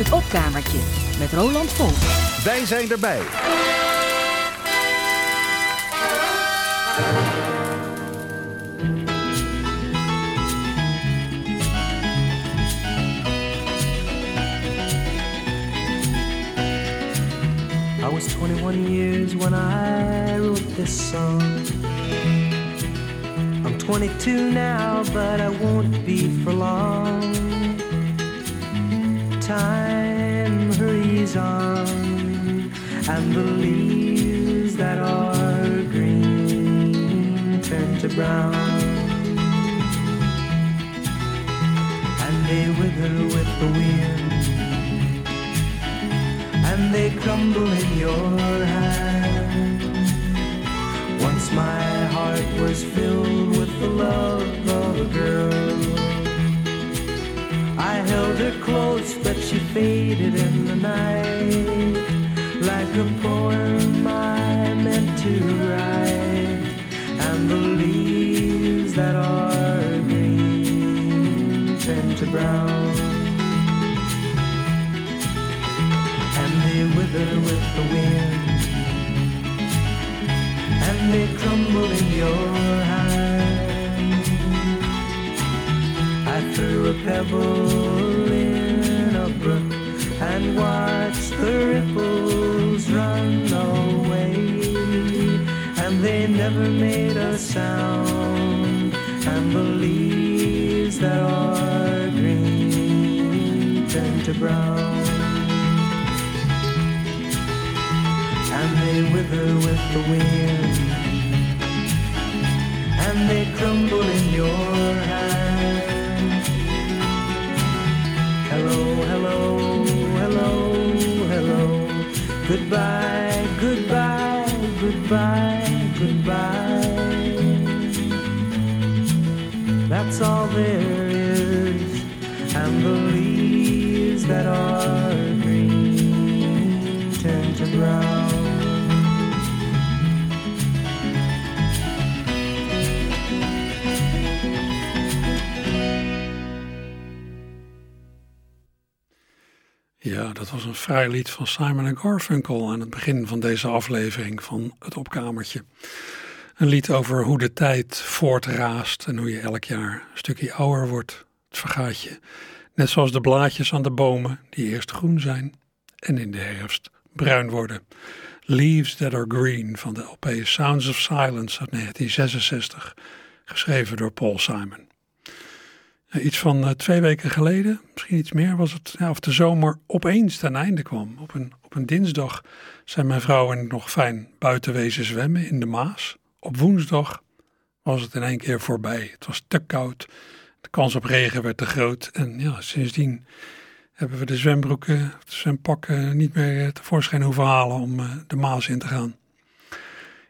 Het opkamertje met Roland Vol. Wij zijn erbij. I was 21 years when I wrote this song. I'm 22 now, but I won't be for long. Time hurries on, and the leaves that are green turn to brown. And they wither with the wind and they crumble in your hand. Once my heart was filled with the love of a girl. I held her close, but she faded in the night. Like a poem I meant to write, and the leaves that are green turn to brown. And they wither with the wind and they crumble in your a pebble in a brook and watch the ripples run away, and they never made a sound. And the leaves that are green turn to brown. and they wither with the wind, and they crumble in your hand. Hello, hello, hello, hello. Goodbye, goodbye, goodbye, goodbye. That's all there is, and the leaves that are dat was een vrij lied van Simon Garfunkel aan het begin van deze aflevering van Het Opkamertje. Een lied over hoe de tijd voortraast en hoe je elk jaar een stukje ouder wordt. Het vergaat je. Net zoals de blaadjes aan de bomen die eerst groen zijn en in de herfst bruin worden. Leaves That Are Green van de LP Sounds of Silence uit 1966, geschreven door Paul Simon. Iets van uh, twee weken geleden, misschien iets meer, was het ja, of de zomer opeens ten einde kwam. Op een, op een dinsdag zijn mijn vrouw en ik nog fijn buiten wezen zwemmen in de Maas. Op woensdag was het in één keer voorbij. Het was te koud, de kans op regen werd te groot. En ja, sindsdien hebben we de zwembroeken, de zwempakken niet meer tevoorschijn hoeven halen om de Maas in te gaan.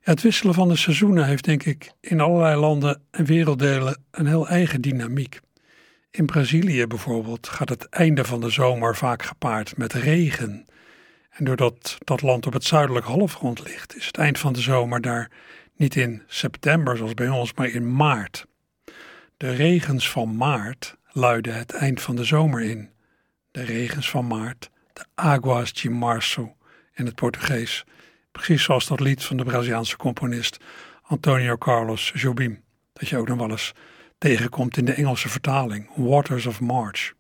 Het wisselen van de seizoenen heeft denk ik in allerlei landen en werelddelen een heel eigen dynamiek. In Brazilië bijvoorbeeld gaat het einde van de zomer vaak gepaard met regen. En doordat dat land op het zuidelijk halfrond ligt, is het eind van de zomer daar niet in september zoals bij ons, maar in maart. De regens van maart luiden het eind van de zomer in. De regens van maart, de águas de março in het Portugees. Precies zoals dat lied van de Braziliaanse componist Antonio Carlos Jobim, dat je ook nog wel eens tegenkomt in de Engelse vertaling, Waters of March.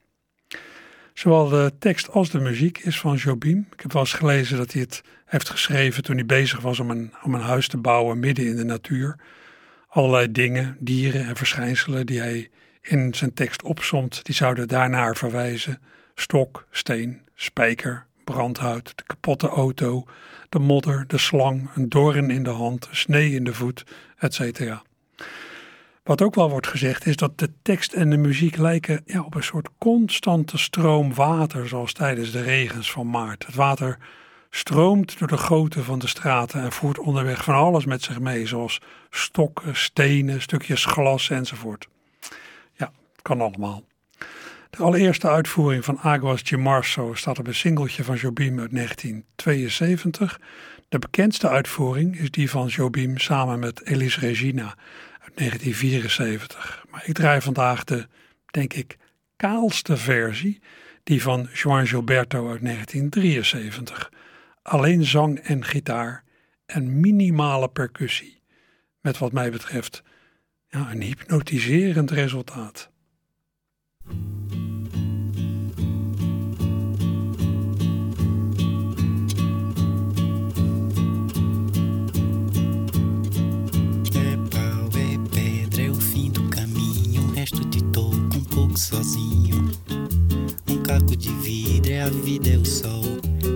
Zowel de tekst als de muziek is van Jobim. Ik heb wel eens gelezen dat hij het heeft geschreven toen hij bezig was om een, om een huis te bouwen midden in de natuur. Allerlei dingen, dieren en verschijnselen die hij in zijn tekst opsomt, die zouden daarnaar verwijzen. Stok, steen, spijker, brandhout, de kapotte auto, de modder, de slang, een doorn in de hand, snee in de voet, etc. Wat ook wel wordt gezegd is dat de tekst en de muziek lijken ja, op een soort constante stroom water, zoals tijdens de regens van maart. Het water stroomt door de goten van de straten en voert onderweg van alles met zich mee, zoals stokken, stenen, stukjes glas enzovoort. Ja, kan allemaal. De allereerste uitvoering van Aguas de Marzo staat op een singeltje van Jobim uit 1972. De bekendste uitvoering is die van Jobim samen met Elis Regina 1974. Maar ik draai vandaag de, denk ik, kaalste versie, die van Juan Gilberto uit 1973. Alleen zang en gitaar en minimale percussie. Met wat mij betreft ja, een hypnotiserend resultaat. sozinho. Um caco de vidro é a vida, é o sol.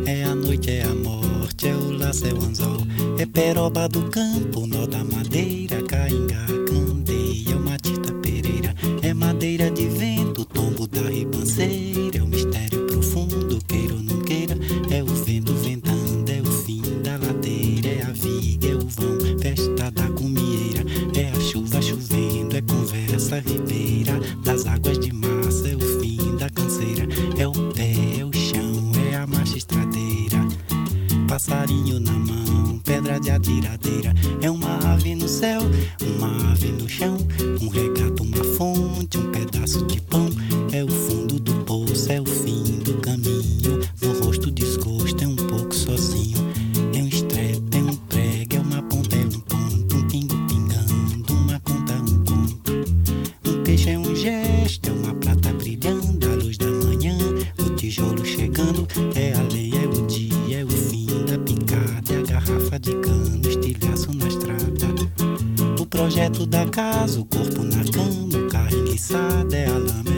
É a noite, é a morte, é o laço, é o anzol. É peroba do campo, nó da madeira, caingá, candeia, é uma tita pereira. É madeira de vento, tombo da ribanceira. É o mistério profundo, queira ou não queira. É o vento ventando, é o fim da ladeira. É a viga, é o vão, festa da comieira. É a chuva chovendo, é conversa ribeira. passarinho na mão, pedra de atiradeira. É uma ave no céu, uma ave no chão, um regato, uma fonte, um pedaço de pão. É o fundo do poço, é o fim projeto da casa, o corpo na cama, o carro enguiçado é a lama.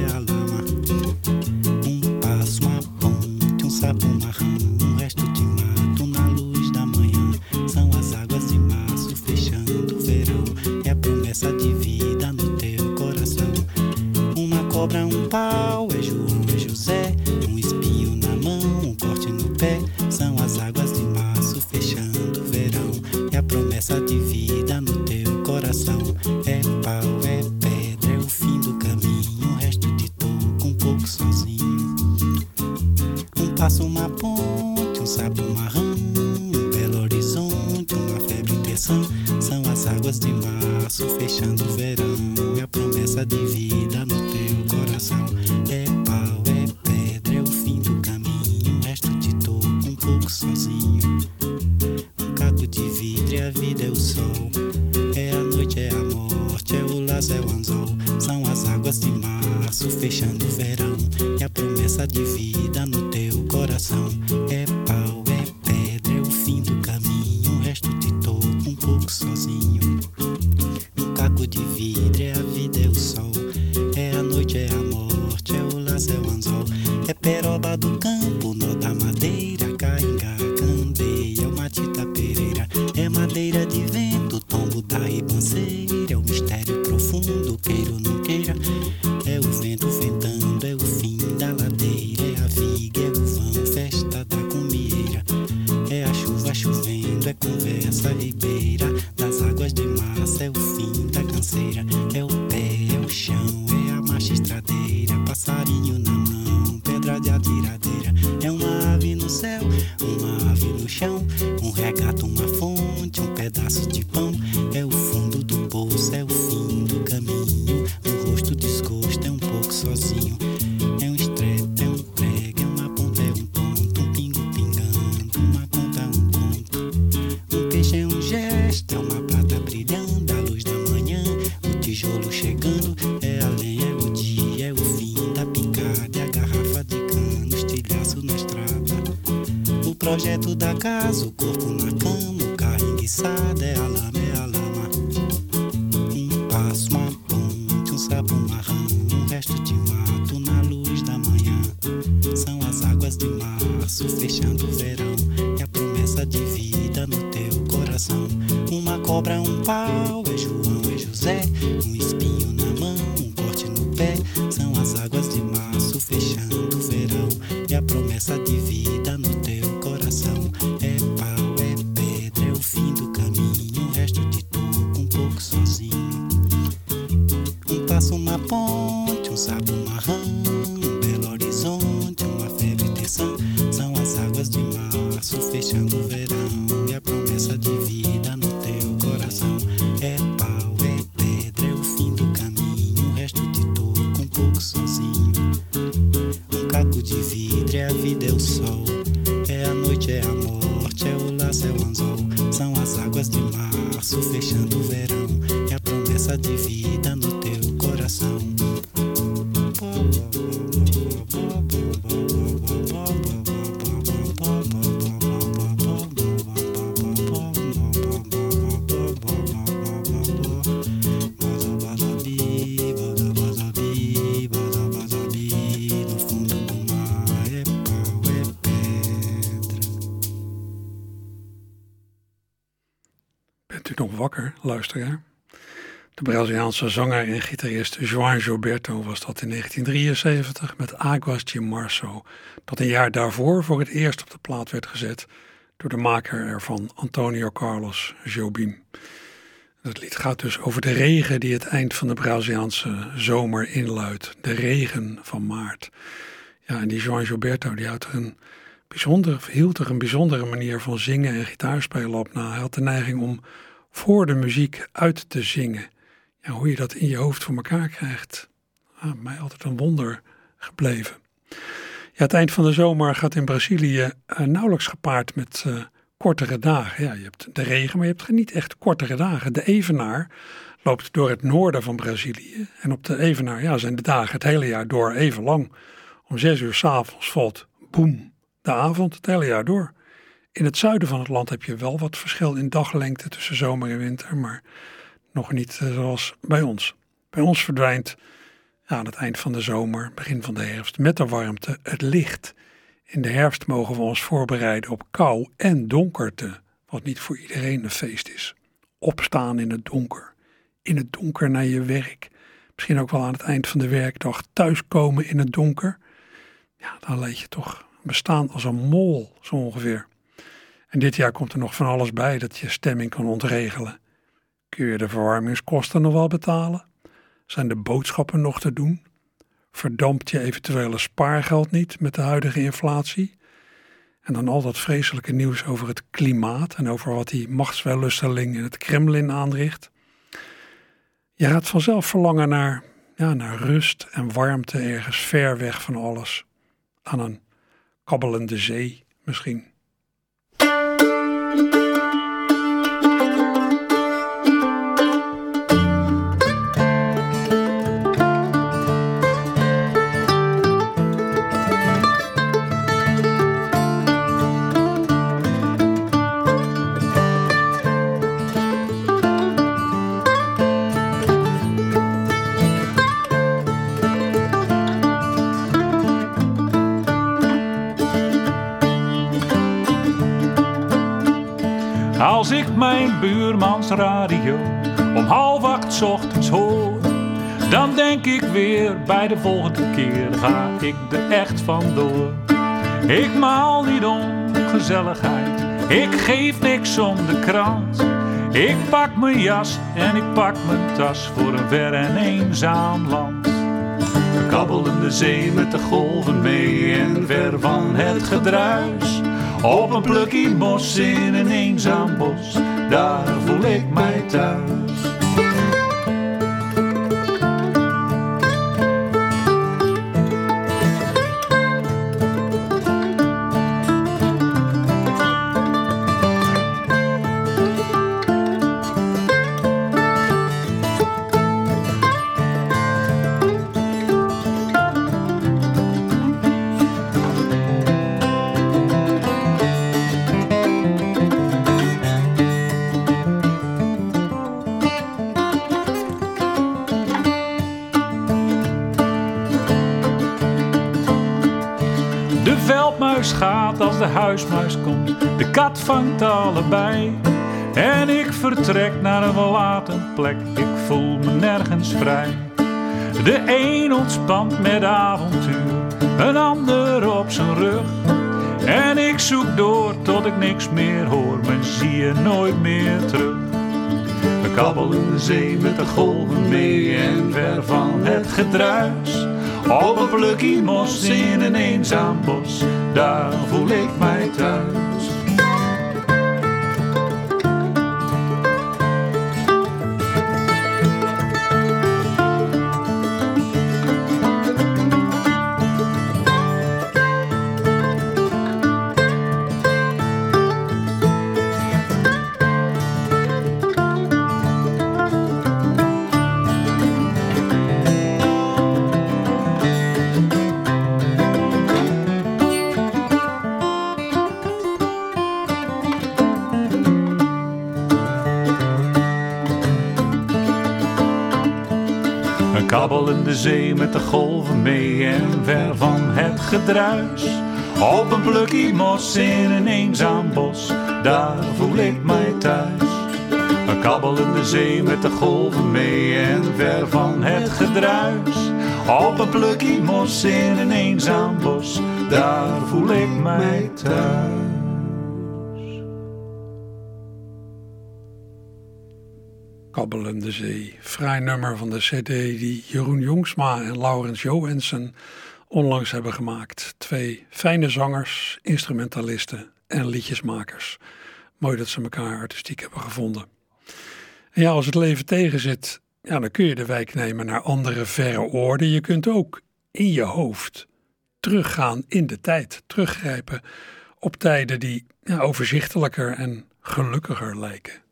De Braziliaanse zanger en gitarist João Gilberto was dat in 1973 met Águas de Março, dat een jaar daarvoor voor het eerst op de plaat werd gezet door de maker ervan, Antonio Carlos Jobim. Het lied gaat dus over de regen die het eind van de Braziliaanse zomer inluidt, de regen van maart. Ja, en die João Gilberto die had een bijzondere, hield er een bijzondere manier van zingen en gitaarspelen op na. Hij had de neiging om voor de muziek uit te zingen. Ja, hoe je dat in je hoofd voor elkaar krijgt, ah, mij altijd een wonder gebleven. Ja, het eind van de zomer gaat in Brazilië eh, nauwelijks gepaard met eh, kortere dagen. Ja, je hebt de regen, maar je hebt niet echt kortere dagen. De evenaar loopt door het noorden van Brazilië. En op de evenaar ja, zijn de dagen het hele jaar door even lang. Om zes uur s'avonds valt, boem, de avond het hele jaar door. In het zuiden van het land heb je wel wat verschil in daglengte tussen zomer en winter, maar nog niet eh, zoals bij ons. Bij ons verdwijnt aan het eind van de zomer, begin van de herfst, met de warmte het licht. In de herfst mogen we ons voorbereiden op kou en donkerte, wat niet voor iedereen een feest is. Opstaan in het donker, in het donker naar je werk, misschien ook wel aan het eind van de werkdag thuiskomen in het donker. Ja, dan leid je toch bestaan als een mol, zo ongeveer. En dit jaar komt er nog van alles bij dat je stemming kan ontregelen. Kun je de verwarmingskosten nog wel betalen? Zijn de boodschappen nog te doen? Verdampt je eventuele spaargeld niet met de huidige inflatie? En dan al dat vreselijke nieuws over het klimaat en over wat die machtswellusteling in het Kremlin aanricht. Je gaat vanzelf verlangen naar, ja, naar rust en warmte ergens ver weg van alles. Aan een kabbelende zee misschien. Als ik mijn buurmans radio om half acht ochtends hoor, dan denk ik weer bij de volgende keer ga ik er echt vandoor. Ik maal niet om gezelligheid, ik geef niks om de krant. Ik pak mijn jas en ik pak mijn tas voor een ver en eenzaam land. We kabbelen de zee met de golven mee en ver van het gedruis. Op een plukje mos in een eenzaam bos, daar voel ik mij thuis. Kat vangt allebei. En ik vertrek naar een verlaten plek, ik voel me nergens vrij. De een ontspant met avontuur, een ander op zijn rug. En ik zoek door tot ik niks meer hoor, maar zie je nooit meer terug. We kabbelen de zee met de golven mee en ver van het gedruis. Op een plukje mos in een eenzaam bos, daar voel ik mij met de golven mee en ver van het gedruis. Op een plukje mos in een eenzaam bos, daar voel ik mij thuis. Een kabbelende zee met de golven mee en ver van het gedruis. Op een plukje mos in een eenzaam bos, daar voel ik mij thuis. Kabbelende Zee. Vrij nummer van de cd die Jeroen Jongsma en Laurens Johansen onlangs hebben gemaakt. Twee fijne zangers, instrumentalisten en liedjesmakers. Mooi dat ze elkaar artistiek hebben gevonden. En ja, als het leven tegenzit, ja, dan kun je de wijk nemen naar andere verre oorden. Je kunt ook in je hoofd teruggaan in de tijd, teruggrijpen op tijden die overzichtelijker en gelukkiger lijken.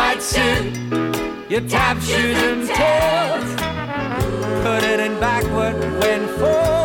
White suit, your tap shoes and tails. Put it in backward when forward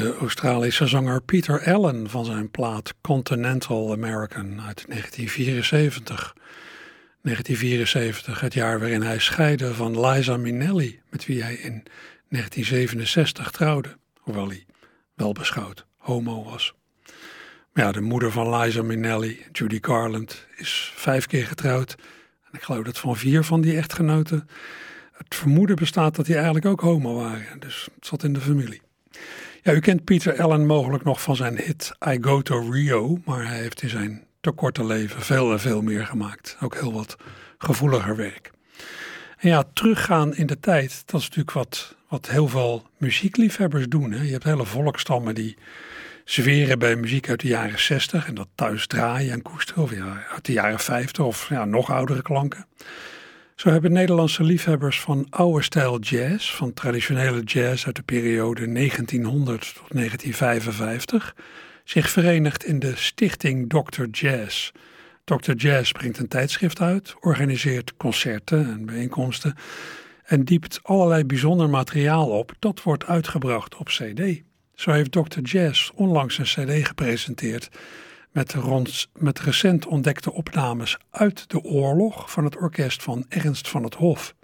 de Australische zanger Peter Allen van zijn plaat Continental American uit 1974. 1974, het jaar waarin hij scheidde van Liza Minnelli, met wie hij in 1967 trouwde, hoewel hij wel beschouwd homo was. Maar ja, de moeder van Liza Minnelli, Judy Garland, is vijf keer getrouwd. En ik geloof dat van vier van die echtgenoten het vermoeden bestaat dat die eigenlijk ook homo waren. Dus het zat in de familie. Ja, u kent Peter Allen mogelijk nog van zijn hit I Go to Rio, maar hij heeft in zijn te korte leven veel en veel meer gemaakt. Ook heel wat gevoeliger werk. En ja, teruggaan in de tijd, dat is natuurlijk wat, wat heel veel muziekliefhebbers doen. Hè. Je hebt hele volkstammen die zweren bij muziek uit de jaren 60 en dat thuis draaien en koesteren, of ja, uit de jaren 50 of ja, nog oudere klanken. Zo hebben Nederlandse liefhebbers van oude stijl jazz, van traditionele jazz uit de periode 1900 tot 1955, zich verenigd in de stichting Dr. Jazz. Dr. Jazz brengt een tijdschrift uit, organiseert concerten en bijeenkomsten en diept allerlei bijzonder materiaal op dat wordt uitgebracht op CD. Zo heeft Dr. Jazz onlangs een CD gepresenteerd met, rond, met recent ontdekte opnames uit de oorlog van het orkest van Ernst van het Hof.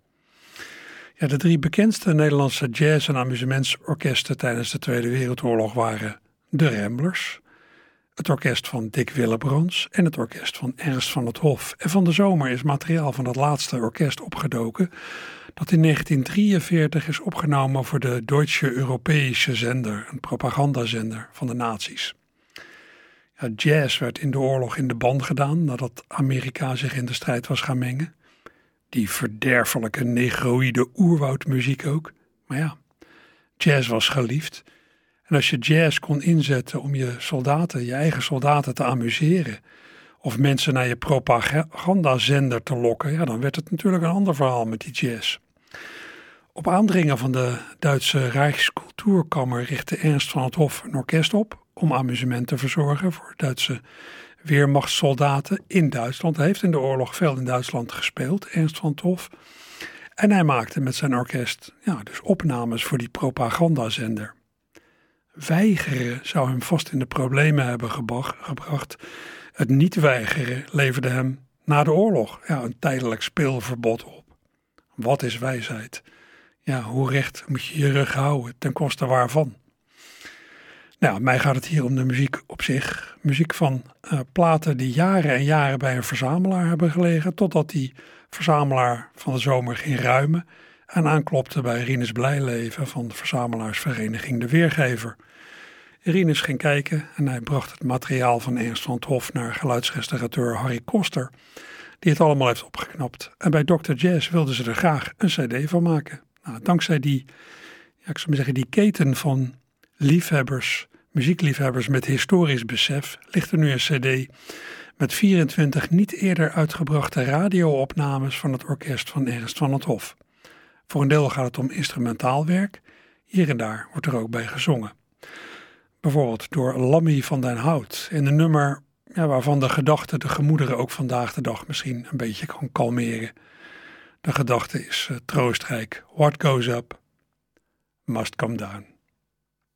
Ja, de drie bekendste Nederlandse jazz- en amusementsorkesten tijdens de Tweede Wereldoorlog waren de Ramblers, het orkest van Dick Willebrands en het orkest van Ernst van het Hof. En van de zomer is materiaal van dat laatste orkest opgedoken, dat in 1943 is opgenomen voor de Deutsche Europese Zender, een propagandazender van de nazi's. Ja, jazz werd in de oorlog in de band gedaan nadat Amerika zich in de strijd was gaan mengen. Die verderfelijke negroïde oerwoudmuziek ook. Maar ja, jazz was geliefd. En als je jazz kon inzetten om je soldaten, je eigen soldaten te amuseren, of mensen naar je propagandazender te lokken, ja, dan werd het natuurlijk een ander verhaal met die jazz. Op aandringen van de Duitse Rijkscultuurkammer richtte Ernst van het Hof een orkest op om amusement te verzorgen voor Duitse weermachtssoldaten in Duitsland. Hij heeft in de oorlog veel in Duitsland gespeeld, Ernst van Hof. En hij maakte met zijn orkest ja, dus opnames voor die propagandazender. Weigeren zou hem vast in de problemen hebben gebracht. Het niet weigeren leverde hem na de oorlog ja, een tijdelijk speelverbod op. Wat is wijsheid? Ja, hoe recht moet je je rug houden ten koste waarvan? Nou, mij gaat het hier om de muziek op zich. Muziek van uh, platen die jaren en jaren bij een verzamelaar hebben gelegen, totdat die verzamelaar van de zomer ging ruimen en aanklopte bij Rinus Blijleven van de verzamelaarsvereniging De Weergever. Rinus ging kijken en hij bracht het materiaal van Ernst van het Hof naar geluidsrestaurateur Harry Koster, die het allemaal heeft opgeknapt. En bij Dr. Jazz wilden ze er graag een cd van maken. Nou, dankzij die, ja, ik zou maar zeggen, die keten van liefhebbers, muziekliefhebbers met historisch besef, ligt er nu een cd met 24 niet eerder uitgebrachte radioopnames van het orkest van Ernst van het Hof. Voor een deel gaat het om instrumentaal werk, hier en daar wordt er ook bij gezongen. Bijvoorbeeld door Lammy van den Hout in een nummer ja, waarvan de gedachte de gemoederen ook vandaag de dag misschien een beetje kan kalmeren. De gedachte is uh, troostrijk. What goes up must come down.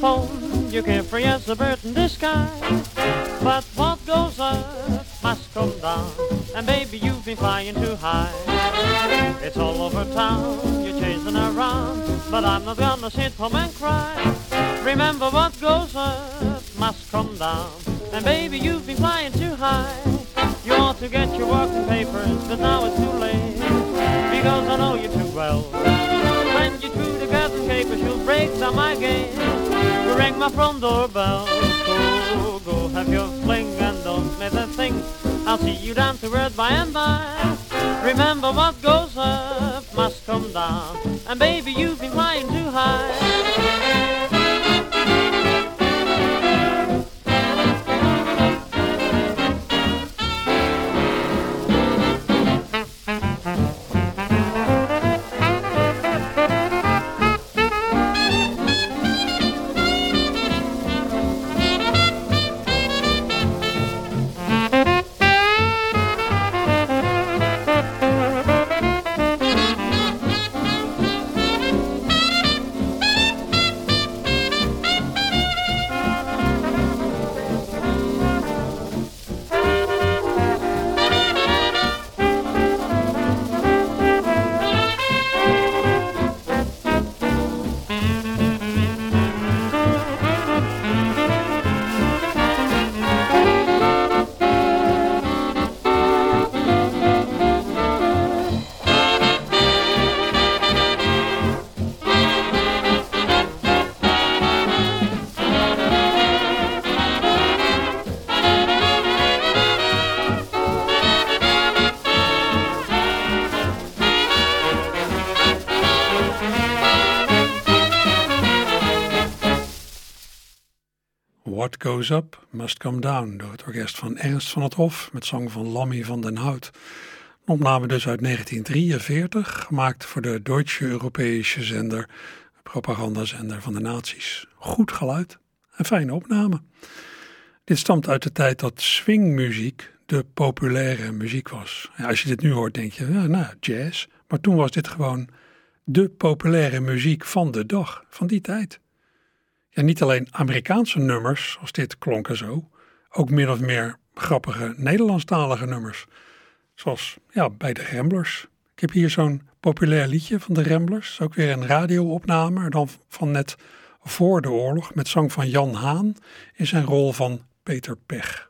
phone. You can't free as a bird in the sky. But what goes up must come down. And baby, you've been flying too high. It's all over town, you're chasing around. But I'm not gonna sit home and cry. Remember what goes up must come down. And baby, you've been flying too high. You ought to get your working papers, but now it's too late. Because I know you too well. When you through the garden papers, you'll break down my game. Ring my front doorbell. Go, go, have your fling and don't miss a thing. I'll see you down to earth by and by. Remember what goes up must come down. And baby, you've been flying too high. Up Must Come Down door het orkest van Ernst van het Hof met zang van Lammy van den Hout. Een opname dus uit 1943, gemaakt voor de Deutsche Europese zender, propagandazender van de nazi's. Goed geluid en fijne opname. Dit stamt uit de tijd dat swingmuziek de populaire muziek was. Als je dit nu hoort denk je, ja, nou, jazz. Maar toen was dit gewoon de populaire muziek van de dag, van die tijd. Ja, niet alleen Amerikaanse nummers, als dit klonken zo, ook min of meer grappige Nederlandstalige nummers. Zoals ja, bij de Ramblers. Ik heb hier zo'n populair liedje van de Ramblers. Ook weer een radioopname, dan van net voor de oorlog. Met zang van Jan Haan in zijn rol van Peter Pech.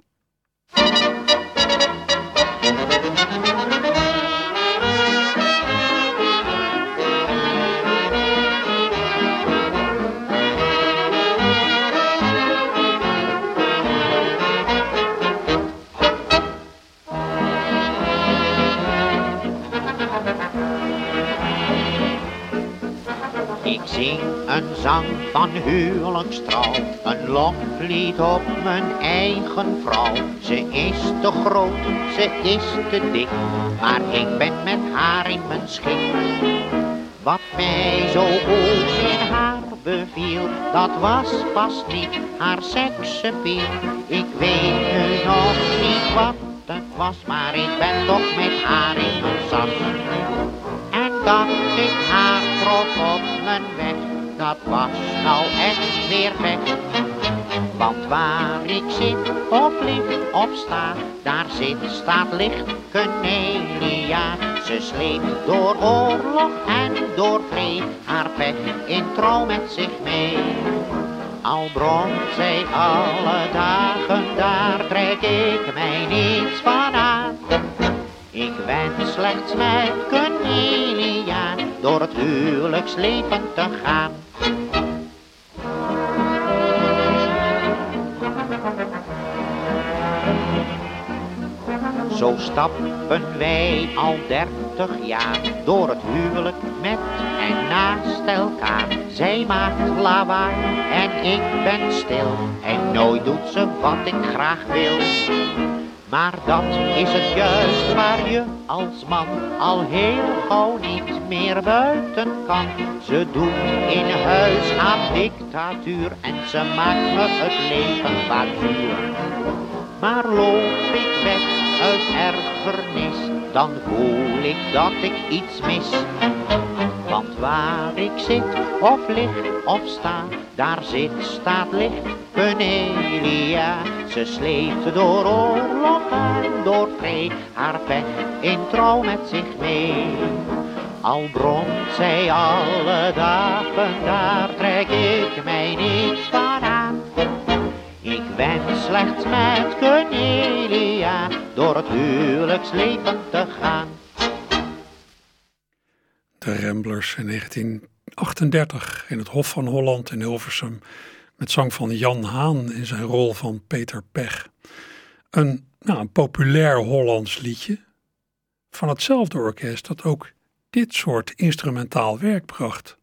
Zing een zang van huwelijkstrouw, een loflied op mijn eigen vrouw. Ze is te groot, ze is te dik, maar ik ben met haar in mijn schik. Wat mij zo goed in haar beviel, dat was pas niet haar seksappeal. Ik weet nu nog niet wat het was, maar ik ben toch met haar in mijn zak dat ik haar trof op mijn weg, dat was nou echt weer weg. Want waar ik zit, of lig, of sta, daar zit, staat licht Cornelia. Ze sleept door oorlog en door vrede haar pech in trouw met zich mee. Al bromt zij alle dagen, daar trek ik mij niets van aan. Ik wens slechts met Cornelia door het huwelijksleven te gaan. Zo stappen wij al dertig jaar door het huwelijk met en naast elkaar. Zij maakt lawaai en ik ben stil en nooit doet ze wat ik graag wil. Maar dat is het juist waar je als man al heel gauw niet meer buiten kan. Ze doet in huis aan dictatuur en ze maakt me het leven wat duur. Maar loop ik weg uit ergernis, dan voel ik dat ik iets mis. Want waar ik zit, of lig, of sta, daar zit, staat, ligt Penelia. Ze sleept door oorlog en door vrede, haar pech in trouw met zich mee. Al bromt zij alle dagen, daar trek ik mij niets van aan. Ik ben slechts met Cornelia door het huwelijksleven te gaan. De Ramblers in 1938 in het Hof van Holland in Hilversum met zang van Jan Haan in zijn rol van Peter Pech. Een, nou, een populair Hollands liedje van hetzelfde orkest dat ook dit soort instrumentaal werk bracht.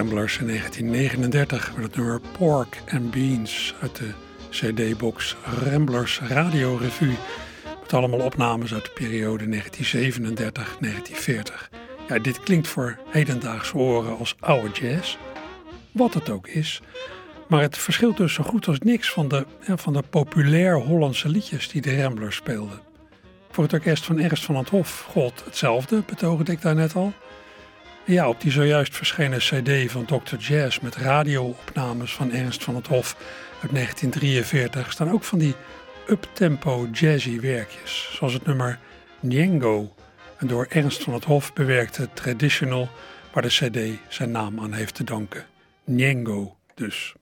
Ramblers in 1939 met het nummer Pork and Beans uit de CD-box Ramblers Radio Revue. Met allemaal opnames uit de periode 1937-1940. Ja, dit klinkt voor hedendaagse oren als oude jazz, wat het ook is. Maar het verschilt dus zo goed als niks van de, van de populair Hollandse liedjes die de Ramblers speelden. Voor het orkest van Ernst van het Hof gold hetzelfde, betoogde ik daar net al. Ja, op die zojuist verschenen cd van Dr. Jazz met radioopnames van Ernst van het Hof uit 1943 staan ook van die uptempo jazzy werkjes, zoals het nummer Nyengo, een door Ernst van het Hof bewerkte traditional waar de cd zijn naam aan heeft te danken. Nyengo dus.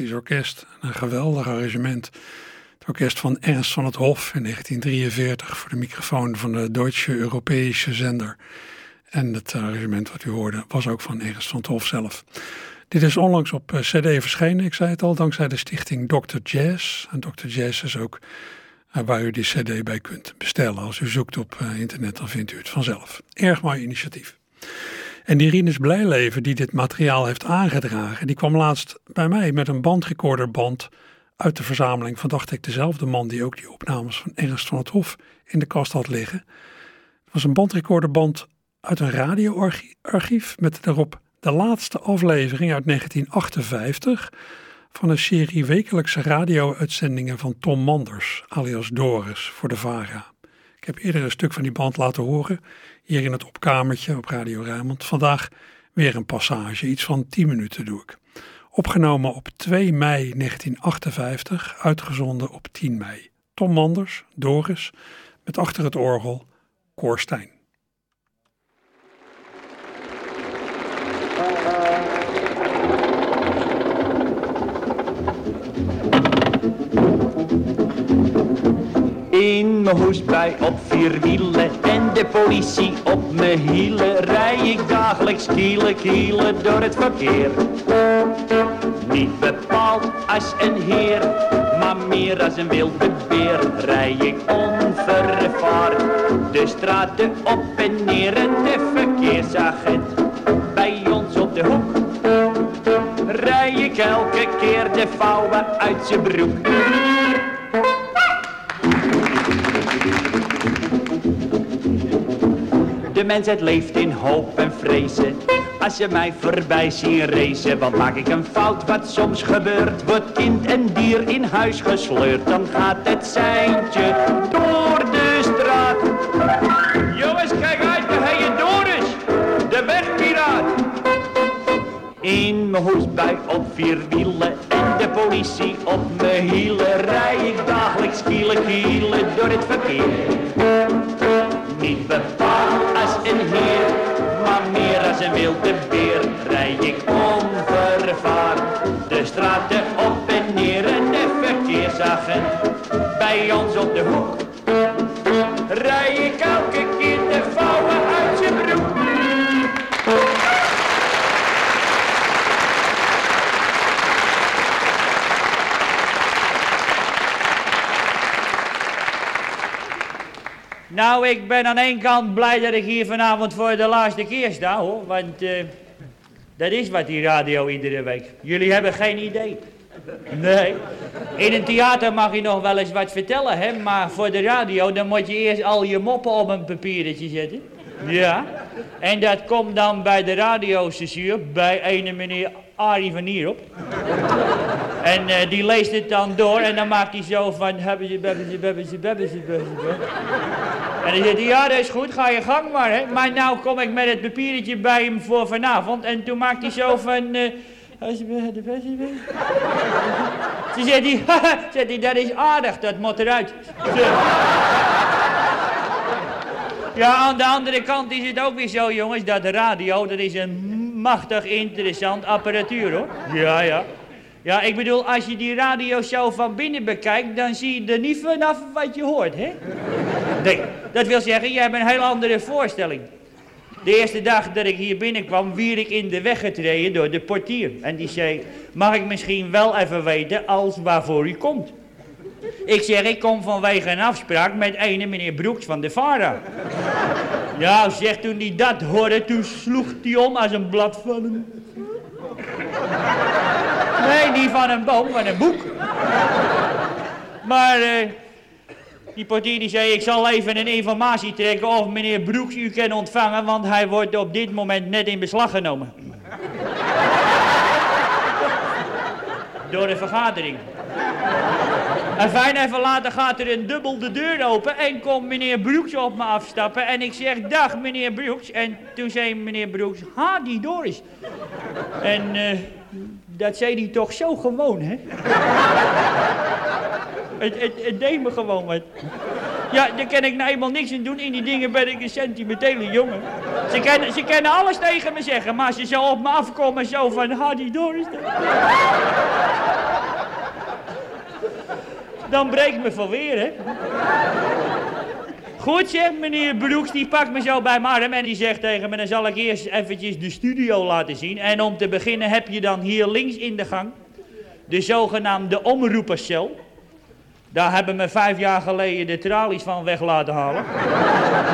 Fantastisch orkest. Een geweldig arrangement. Het orkest van Ernst van het Hof in 1943 voor de microfoon van de Deutsche Europese zender. En het arrangement wat u hoorde was ook van Ernst van het Hof zelf. Dit is onlangs op eh, CD verschenen, ik zei het al, dankzij de stichting Dr. Jazz. En Dr. Jazz is ook eh, waar u die CD bij kunt bestellen. Als u zoekt op eh, internet, dan vindt u het vanzelf. Erg mooi initiatief. En die Rinus Blijleven die dit materiaal heeft aangedragen, die kwam laatst bij mij met een bandrecorderband uit de verzameling van, dacht ik, dezelfde man die ook die opnames van Ernst van het Hof in de kast had liggen. Het was een bandrecorderband uit een radioarchief met daarop de laatste aflevering uit 1958 van een serie wekelijkse radio-uitzendingen van Tom Manders, alias Doris, voor de VARA. Ik heb eerder een stuk van die band laten horen hier in het opkamertje op Radio Rijnmond. Vandaag weer een passage, iets van 10 minuten doe ik. Opgenomen op 2 mei 1958, uitgezonden op 10 mei. Tom Manders, Doris, met achter het orgel Koorstijn. Mijn hoesbui op vier wielen en de politie op mijn hielen rij ik dagelijks kielen kielen door het verkeer. Niet bepaald als een heer, maar meer als een wilde beer rij ik onvervaard de straten op en neer en de verkeersagent bij ons op de hoek. Rij ik elke keer de vouwen uit zijn broek. De mensheid leeft in hoop en vrezen. Als je mij voorbij ziet racen, want maak ik een fout wat soms gebeurt. Wordt kind en dier in huis gesleurd, dan gaat het seintje door de straat. Jongens, kijk uit, de heer Doris, de wegpiraat. In mijn hoesbui op vier wielen en de politie op mijn hielen rij ik dagelijks kielen kielen door het verkeer. Bepaald als een heer, maar meer als een wilde beer rij ik onvervaard de straten op en neer en de verkeersagent bij ons op de hoek. Nou, ik ben aan één kant blij dat ik hier vanavond voor de laatste keer sta, hoor. Want eh, dat is wat die radio iedere week. Jullie hebben geen idee. Nee. In een theater mag je nog wel eens wat vertellen, hè. Maar voor de radio, dan moet je eerst al je moppen op een papiertje zetten. Ja. En dat komt dan bij de radiostation bij ene meneer Arie van Nierop. En eh, die leest het dan door en dan maakt hij zo van... Hebben ze, ze, ze, hebben ze, hebben ze. En dan zegt hij, ja dat is goed, ga je gang maar hè. Maar nou kom ik met het papiertje bij hem voor vanavond. En toen maakt hij zo van... eh, als je de beste. Toen zegt hij, zegt hij, dat is aardig, dat moet eruit. Ja, aan de andere kant is het ook weer zo, jongens, dat de radio, dat is een machtig interessant apparatuur, hoor. Ja, ja. Ja, ik bedoel, als je die radio zo van binnen bekijkt, dan zie je er niet vanaf wat je hoort, hè? Nee, dat wil zeggen, je hebt een heel andere voorstelling. De eerste dag dat ik hier binnenkwam, wier ik in de weg getreden door de portier. En die zei, mag ik misschien wel even weten als waarvoor u komt? Ik zeg, ik kom vanwege een afspraak met ene meneer Broeks van de Vara. Ja, zeg, toen hij dat hoorde, toen sloeg hij om als een blad van een... Nee, niet van een boom, van een boek. Maar eh, die portier die zei, ik zal even een informatie trekken of meneer Broeks u kan ontvangen, want hij wordt op dit moment net in beslag genomen. Door de vergadering. En fijn even later gaat er een dubbel de deur open en komt meneer Broeks op me afstappen. En ik zeg, dag meneer Broeks. En toen zei meneer Broeks, ha die Doris. En eh, dat zei hij toch zo gewoon, hè? het, het, deed me gewoon wat. Ja, daar kan ik nou eenmaal niks aan doen. In die dingen ben ik een sentimentele jongen. Ze kunnen, ze kunnen alles tegen me zeggen, maar ze zo op me afkomen, zo van, ha die Doris. Dan, dan breekt me van weer, hè? Goed zeg, meneer Broeks, die pakt me zo bij mijn arm en die zegt tegen me, dan zal ik eerst eventjes de studio laten zien. En om te beginnen heb je dan hier links in de gang de zogenaamde omroeperscel. Daar hebben me vijf jaar geleden de tralies van weg laten halen.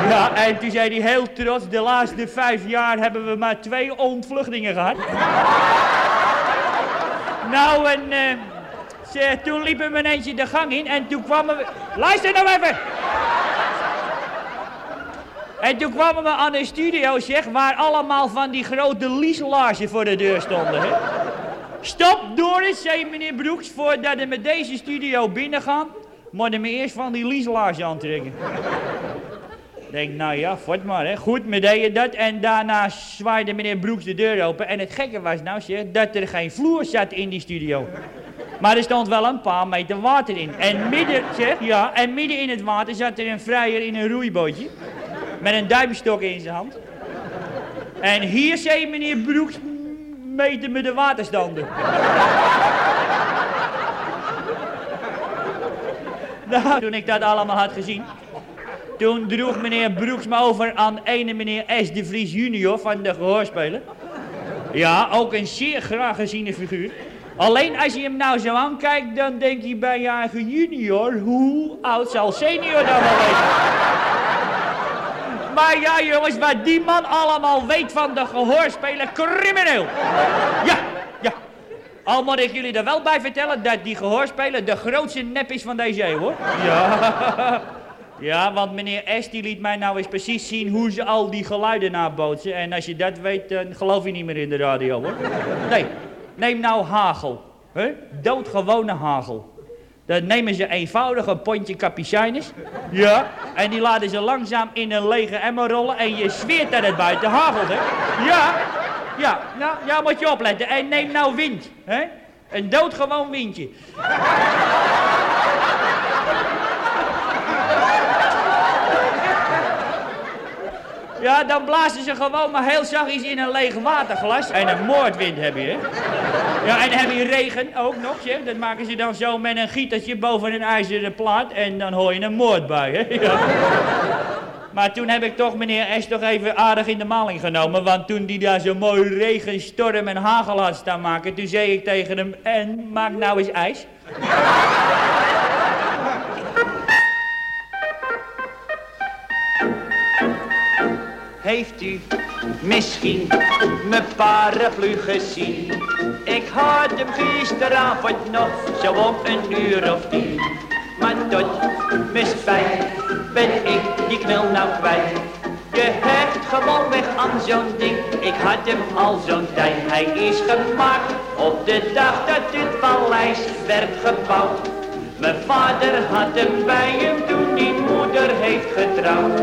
Ja, en toen zei hij heel trots, de laatste vijf jaar hebben we maar twee ontvluchtingen gehad. Nou, en eh, ze, toen liepen we ineens de gang in en toen kwamen we... Luister nou even! En toen kwamen we aan een studio, zeg, waar allemaal van die grote lieslaarzen voor de deur stonden. Hè? Stop, Doris, zei meneer Broeks, voordat we met deze studio binnengaan, moeten we eerst van die lieslaarzen aantrekken. Denk, nou ja, voort maar, hè. Goed, deed je dat en daarna zwaaide meneer Broeks de deur open. En het gekke was nou, zeg, dat er geen vloer zat in die studio. Maar er stond wel een paar meter water in. En midden, zeg, ja, en midden in het water zat er een vrijer in een roeibootje. Met een duimstok in zijn hand. En hier zei meneer Broeks, meten me de waterstanden. nou, toen ik dat allemaal had gezien, toen droeg meneer Broeks me over aan ene meneer S. de Vries junior van de gehoorspeler. Ja, ook een zeer graag geziene figuur. Alleen als je hem nou zo aankijkt, dan denk je bij je eigen junior, hoe oud zal senior dan wel weten? Maar ja jongens, wat die man allemaal weet van de gehoorspeler, crimineel. Ja, ja. Al moet ik jullie er wel bij vertellen dat die gehoorspeler de grootste nep is van deze eeuw, hoor. Ja. Ja, want meneer S. die liet mij nou eens precies zien hoe ze al die geluiden nabootsen. En als je dat weet, dan geloof je niet meer in de radio, hoor. Nee, neem nou hagel. hè? Doodgewone hagel. Dan nemen ze eenvoudig een pondje. Ja. En die laten ze langzaam in een lege emmer rollen. En je zweert dat het buiten hagelt, hè? Ja. Ja, nou, ja, moet je opletten. En neem nou wind, hè? Een doodgewoon windje. Ja, dan blazen ze gewoon maar heel zachtjes in een leeg waterglas. En een moordwind heb je, hè? Ja, en dan heb je regen ook nog, zeg. Dat maken ze dan zo met een gietertje boven een ijzeren plaat. En dan hoor je een moordbui, hè? Ja. Maar toen heb ik toch meneer S. toch even aardig in de maling genomen. Want toen die daar zo mooi regen, storm en hagel had staan maken... toen zei ik tegen hem, en maak nou eens ijs. Heeft u misschien mijn paraplu gezien? Ik had hem gisteravond nog zo om een uur of tien. Maar tot mijn spijt ben ik die knul nou kwijt. Je hecht gewoon weg aan zo'n ding. Ik had hem al zo'n tijd. Hij is gemaakt op de dag dat dit paleis werd gebouwd. Mijn vader had hem bij hem die moeder heeft getrouwd.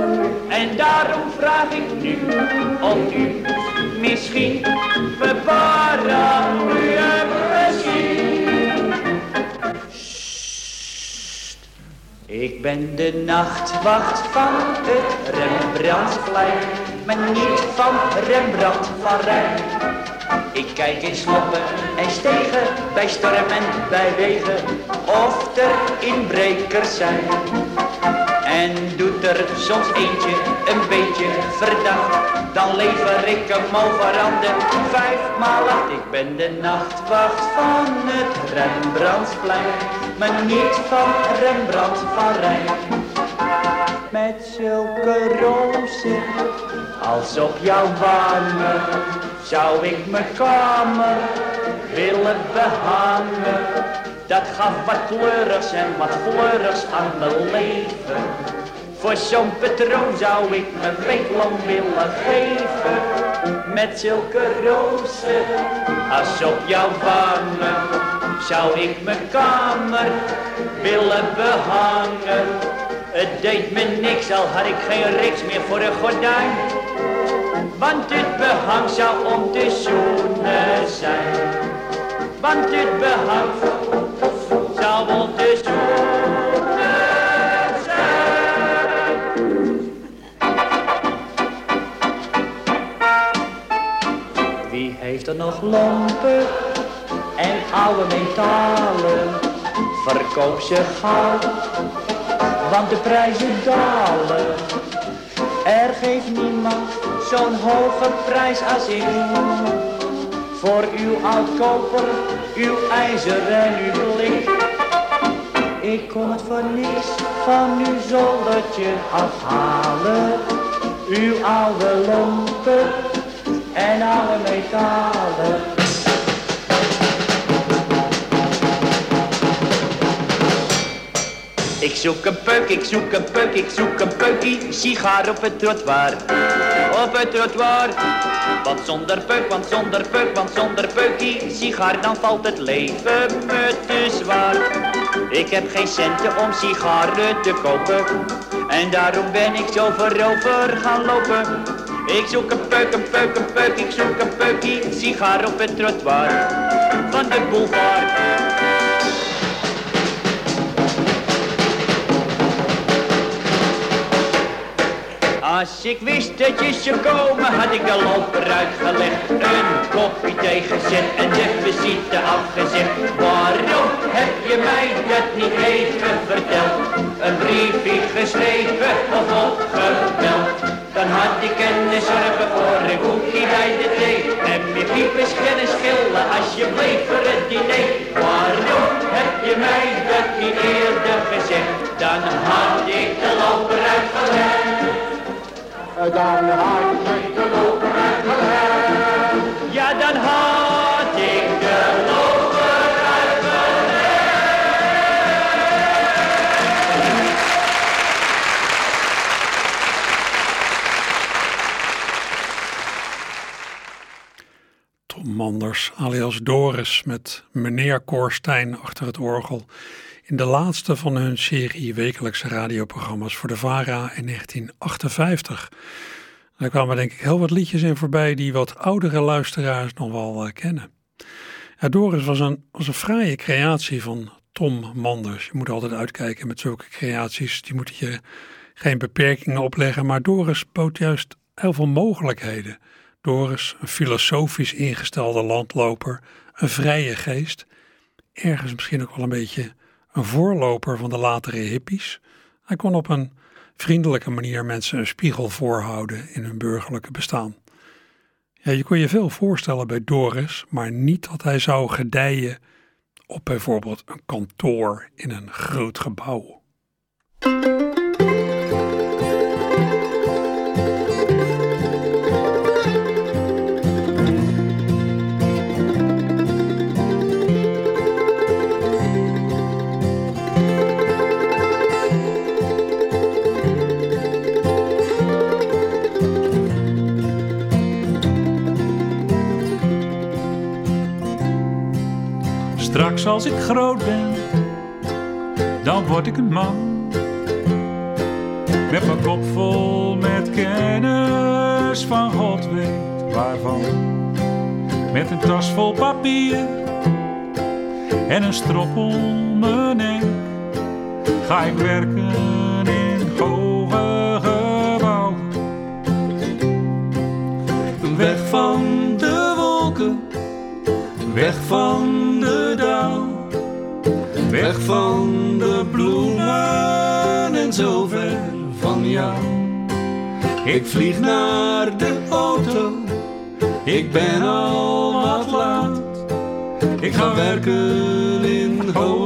En daarom vraag ik nu of u misschien gezien. Sst. Ik ben de nachtwacht van het Rembrandtsplein, maar niet van Rembrandt van Rijn. Ik kijk in sloppen en stegen, bij storm en bij regen, of er inbrekers zijn. En doet er soms eentje een beetje verdacht, dan lever ik hem over aan de vijf maal acht. Ik ben de nachtwacht van het Rembrandtsplein, maar niet van Rembrandt van Rijn. Met zulke rozen als op jouw wangen zou ik mijn kamer willen behangen. Dat gaf wat kleurigs en wat fleurigs aan mijn leven. Voor zo'n patroon zou ik mijn weeklang willen geven. Met zulke rozen als op jouw wangen zou ik mijn kamer willen behangen. Het deed me niks, al had ik geen riks meer voor een gordijn. Want dit behang zou om te zoenen zijn. Want dit behang zou om te zoenen zijn. Wie heeft er nog lompen en oude metalen? Verkoop ze gauw, want de prijzen dalen. Er geeft niemand zo'n hoge prijs als ik. Voor uw oud koper, uw ijzer en uw blik. Ik kon het voor van uw zoldertje afhalen. Uw oude lompen en oude metalen. Ik zoek een peuk, ik zoek een peuk, ik zoek een peukie, sigaar op het trottoir. Op het trottoir. Want zonder peuk, want zonder peuk, want zonder peukie, sigaar, dan valt het leven me te zwaar. Ik heb geen centen om sigaren te kopen, en daarom ben ik zo voorover gaan lopen. Ik zoek een peuk, een peuk, een peuk, ik zoek een peukie, sigaar op het trottoir van de boulevard. Als ik wist dat je zou komen, had ik de loper uitgelegd. Een kopje thee gezet en de visite afgezegd. Waarom heb je mij dat niet even verteld? Een briefje geschreven of opgebeld? Dan had ik kunnen zorgen voor een koekje bij de thee. En meer piepers kunnen schillen als je bleef voor het diner. Waarom heb je mij dat niet eerder gezegd? Dan had ik de loper uitgelegd dan had ik de loper Ja, dan had ik de loper Tom Manders, alias Doris, met meneer Korstijn achter het orgel. In de laatste van hun serie wekelijkse radioprogramma's voor de VARA in 1958. Daar kwamen denk ik heel wat liedjes in voorbij die wat oudere luisteraars nog wel uh, kennen. Doris was een, was een fraaie creatie van Tom Manders. Je moet altijd uitkijken met zulke creaties. Die moeten je geen beperkingen opleggen. Maar Doris bood juist heel veel mogelijkheden. Doris, een filosofisch ingestelde landloper, een vrije geest. Ergens misschien ook wel een beetje een voorloper van de latere hippies. Hij kon op een vriendelijke manier mensen een spiegel voorhouden in hun burgerlijke bestaan. Ja, je kon je veel voorstellen bij Doris, maar niet dat hij zou gedijen op bijvoorbeeld een kantoor in een groot gebouw. Straks als ik groot ben, dan word ik een man. Met mijn kop vol met kennis van God weet waarvan. Met een tas vol papier en een strop om mijn nek. Ga ik werken in hoge gebouwen. Weg van de wolken, weg van. Weg van de bloemen en zo ver van jou. Ik vlieg naar de auto, ik ben al wat laat. Ik ga werken in hoge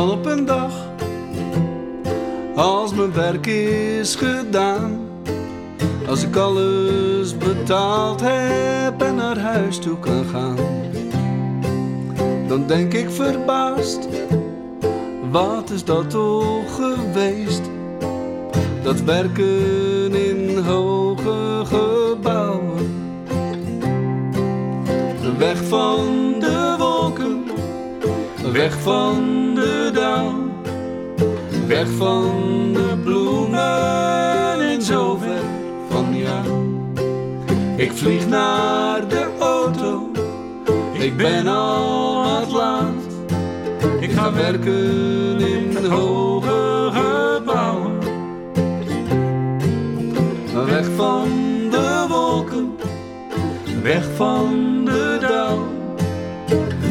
dan op een dag, als mijn werk is gedaan, als ik alles betaald heb en naar huis toe kan gaan, dan denk ik verbaasd, wat is dat toch geweest? Dat werken in hoge gebouwen, weg van de weg van de dauw, weg van de bloemen en zo ver van jou. Ik vlieg naar de auto, ik ben al wat laat. Ik ga werken in hoge gebouwen, weg van de wolken, weg van de dauw.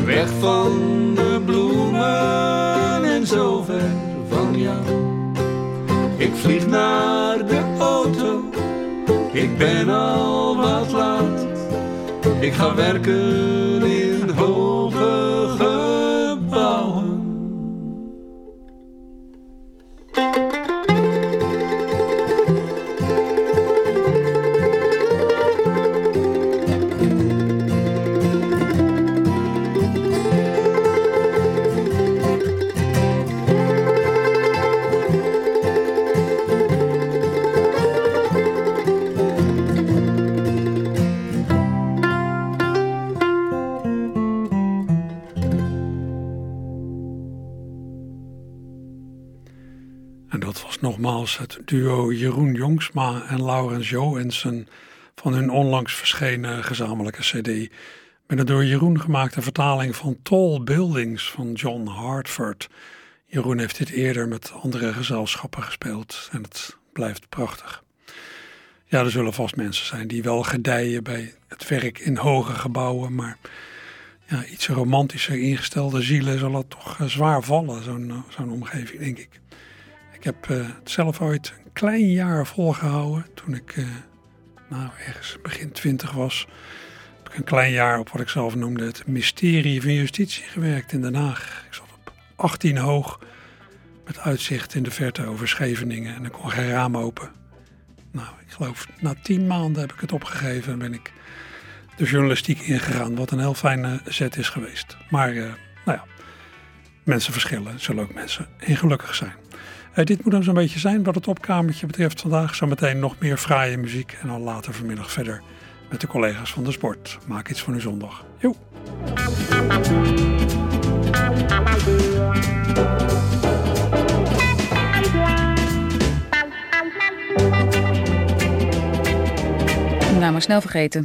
Weg van de en zo ver van jou. Ik vlieg naar de auto, ik ben al wat laat. Ik ga werken het duo Jeroen Jongsma en Laurens Joensen van hun onlangs verschenen gezamenlijke cd. Met een door Jeroen gemaakte vertaling van Tall Buildings van John Hartford. Jeroen heeft dit eerder met andere gezelschappen gespeeld en het blijft prachtig. Ja, er zullen vast mensen zijn die wel gedijen bij het werk in hoge gebouwen, maar ja, iets romantischer ingestelde zielen zal het toch eh, zwaar vallen, zo'n eh, zo'n omgeving, denk ik. Ik heb uh, het zelf ooit een klein jaar volgehouden toen ik, uh, nou, ergens begin twintig was. Heb ik een klein jaar op wat ik zelf noemde het mysterie van justitie gewerkt in Den Haag. Ik zat op 18 hoog met uitzicht in de verte over Scheveningen en ik kon geen raam open. Nou, ik geloof na tien maanden heb ik het opgegeven en ben ik de journalistiek ingegaan. Wat een heel fijne zet is geweest. Maar uh, nou ja, mensen verschillen. Zullen ook mensen in gelukkig zijn. Uh, dit moet dan zo'n beetje zijn wat het opkamertje betreft vandaag. Zometeen nog meer fraaie muziek. En dan later vanmiddag verder met de collega's van de sport. Maak iets van uw zondag. Joe. Nou, maar snel vergeten.